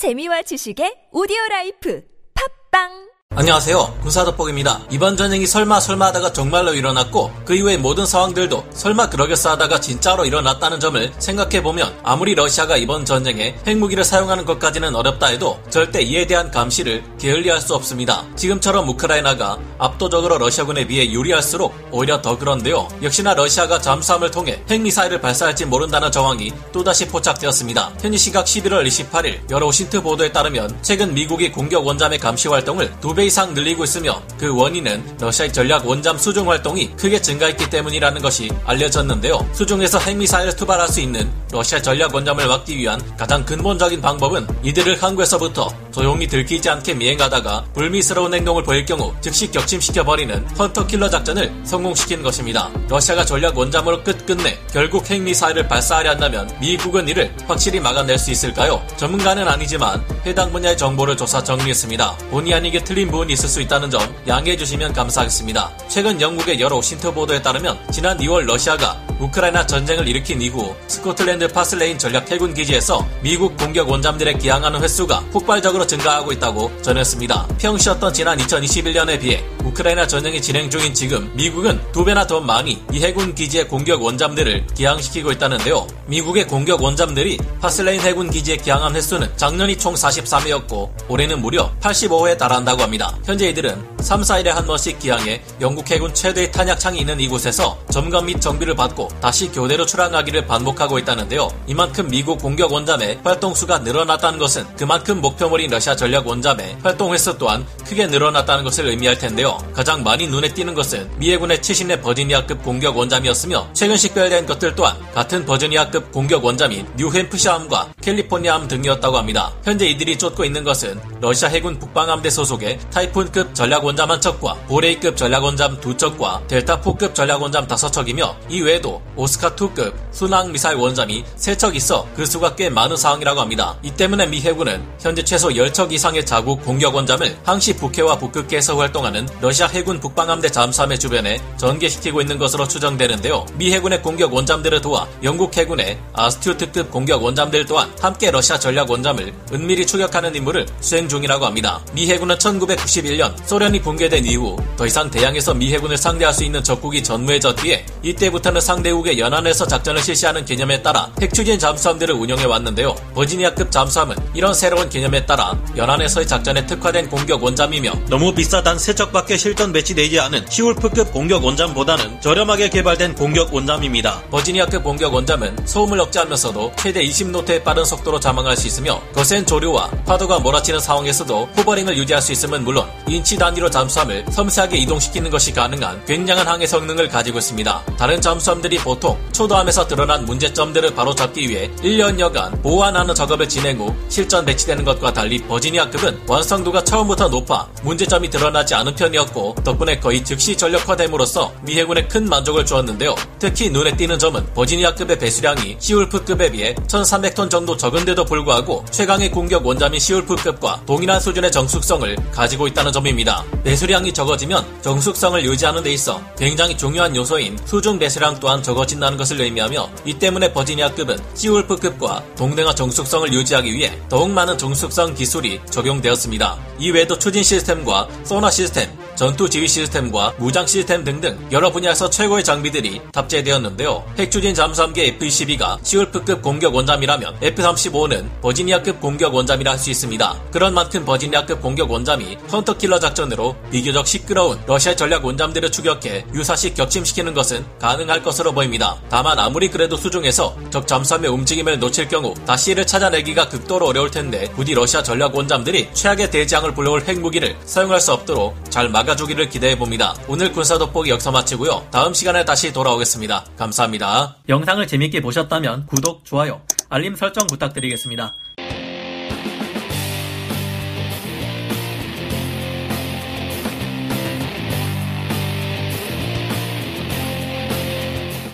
재미와 지식의 오디오 라이프. 팟빵 안녕하세요. 군사돋보기입니다. 이번 전쟁이 설마 설마 하다가 정말로 일어났고 그 이후의 모든 상황들도 설마 그러겠어 하다가 진짜로 일어났다는 점을 생각해보면 아무리 러시아가 이번 전쟁에 핵무기를 사용하는 것까지는 어렵다 해도 절대 이에 대한 감시를 게을리할 수 없습니다. 지금처럼 우크라이나가 압도적으로 러시아군에 비해 유리할수록 오히려 더 그런데요. 역시나 러시아가 잠수함을 통해 핵미사일을 발사할지 모른다는 정황이 또다시 포착되었습니다. 현지 시각 11월 28일 여러 OSINT 보도에 따르면 최근 미국이 공격 원잠의 감시 활동을 두배 2배 이상 늘리고 있으며 그 원인은 러시아의 전략 원잠 수중 활동이 크게 증가했기 때문이라는 것이 알려졌는데요. 수중에서 핵미사일을 투발할 수 있는 러시아 전략 원잠을 막기 위한 가장 근본적인 방법은 이들을 항구에서부터 조용히 들키지 않게 미행하다가 불미스러운 행동을 보일 경우 즉시 격침시켜버리는 hunter killer 작전을 성공시키는 것입니다. 러시아가 전략 원잠으로 끝끝내 결국 핵미사일을 발사하려 한다면 미국은 이를 확실히 막아낼 수 있을까요? 전문가는 아니지만 해당 분야의 정보를 조사 정리했습니다. 본의 아니게 틀린 부분이 있을 수 있다는 점 양해해 주시면 감사하겠습니다. 최근 영국의 여러 OSINT 보도에 따르면 지난 2월 러시아가 우크라이나 전쟁을 일으킨 이후 스코틀랜드 파슬레인 전략 해군 기지에서 미국 공격 원잠들이 기항하는 횟수가 폭발적으로 증가하고 있다고 전했습니다. 평시였던 지난 2021년에 비해 우크라이나 전쟁이 진행 중인 지금 미국은 두 배나 더 많이 이 해군 기지에 공격 원잠들을 기항시키고 있다는데요. 미국의 공격 원잠들이 파슬레인 해군 기지에 기항한 횟수는 작년이 총 43회였고 올해는 무려 85회에 달한다고 합니다. 현재 이들은 3, 4일에 한 번씩 기항해 영국 해군 최대의 탄약창이 있는 이곳에서 점검 및 정비를 받고 다시 교대로 출항하기를 반복하고 있다는데요. 이만큼 미국 공격 원잠의 활동 수가 늘어났다는 것은 그만큼 목표물인 러시아 전략 원잠의 활동 횟수 또한 크게 늘어났다는 것을 의미할 텐데요. 가장 많이 눈에 띄는 것은 미 해군의 최신의 버지니아급 공격 원잠이었으며 최근 식별된 것들 또한 같은 버지니아급 공격 원잠인 뉴햄프샤함과 캘리포니아함 등이었다고 합니다. 현재 이들이 쫓고 있는 것은 러시아 해군 북방함대 소속의 타이푼급 전략 원잠 한 척과 보레이급 전략 원잠 두 척과 델타4급 전략 원잠 다섯 척이며 이 외에도 오스카2급 순항 미사일 원잠이 세 척 있어 그 수가 꽤 많은 상황이라고 합니다. 이 때문에 미 해군은 현재 최소 10척 이상의 자국 공격 원잠을 항시 북해와 북극해에서 활동하는 러시아 해군 북방함대 잠수함의 주변에 전개시키고 있는 것으로 추정되는데요. 미 해군의 공격 원잠들을 도와 영국 해군의 아스튜트급 공격 원잠들 또한 함께 러시아 전략 원잠을 은밀히 추격하는 임무를 수행 중이라고 합니다. 미 해군은 1991년 소련이 붕괴된 이후 더 이상 대양에서 미 해군을 상대할 수 있는 적국이 전무해졌기에 이때부터는 상대국의 연안에서 작전을 실시하는 개념에 따라 핵추진 잠수함들을 운영해 왔는데요. 버지니아급 잠수함은 이런 새로운 개념에 따라 연안에서의 작전에 특화된 공격 원잠이며 너무 비싸 단 세 척밖에 실전 배치되지 않은 시울프급 공격 원잠보다는 저렴하게 개발된 공격 원잠입니다. 버지니아급 공격 원잠은 소음을 억제하면서도 최대 20노트의 빠른 속도로 잠항할 수 있으며 거센 조류와 파도가 몰아치는 상황에서도 호버링을 유지할 수 있음은 물론 인치 단위로 잠수함을 섬세하게 이동시키는 것이 가능한 굉장한 항해 성능을 가지고 있습니다. 다른 잠수함들이 보통 초도함에서 드러난 문제점들을 바로잡기 위해 1년여간 보완하는 작업을 진행 후 실전 배치되는 것과 달리 버지니아급은 완성도가 처음부터 높아 문제점이 드러나지 않은 편이었고 덕분에 거의 즉시 전력화됨으로써 미 해군에 큰 만족을 주었는데요. 특히 눈에 띄는 점은 버지니아급의 배수량이 시울프급에 비해 1300톤 정도 적은데도 불구하고 최강의 공격 원잠인 시울프급과 동일한 수준의 정숙성을 가지고 있다는 점 입니다. 배수량이 적어지면 정숙성을 유지하는 데 있어 굉장히 중요한 요소인 수중 배수량 또한 적어진다는 것을 의미하며 이 때문에 버지니아급은 시울프급과 동등한 정숙성을 유지하기 위해 더욱 많은 정숙성 기술이 적용되었습니다. 이외에도 추진 시스템과 소나 시스템, 전투 지휘 시스템과 무장 시스템 등등 여러 분야에서 최고의 장비들이 탑재되었는데요. 핵추진 잠수함기 F-22가 시울프급 공격 원잠이라면 F-35는 버지니아급 공격 원잠이라 할 수 있습니다. 그런 만큼 버지니아급 공격 원잠이 헌터킬러 작전으로 비교적 시끄러운 러시아 전략 원잠들을 추격해 유사시 격침시키는 것은 가능할 것으로 보입니다. 다만 아무리 그래도 수중에서 적 잠수함의 움직임을 놓칠 경우 다시 이를 찾아내기가 극도로 어려울 텐데 부디 러시아 전략 원잠들이 최악의 대지항을 불러올 핵무기를 사용할 수 없도록 잘 막아 주기를 기대해 봅니다. 오늘 군사 돋보기 여기서 마치고요. 다음 시간에 다시 돌아오겠습니다. 감사합니다. 영상을 재밌게 보셨다면 구독, 좋아요, 알림 설정 부탁드리겠습니다.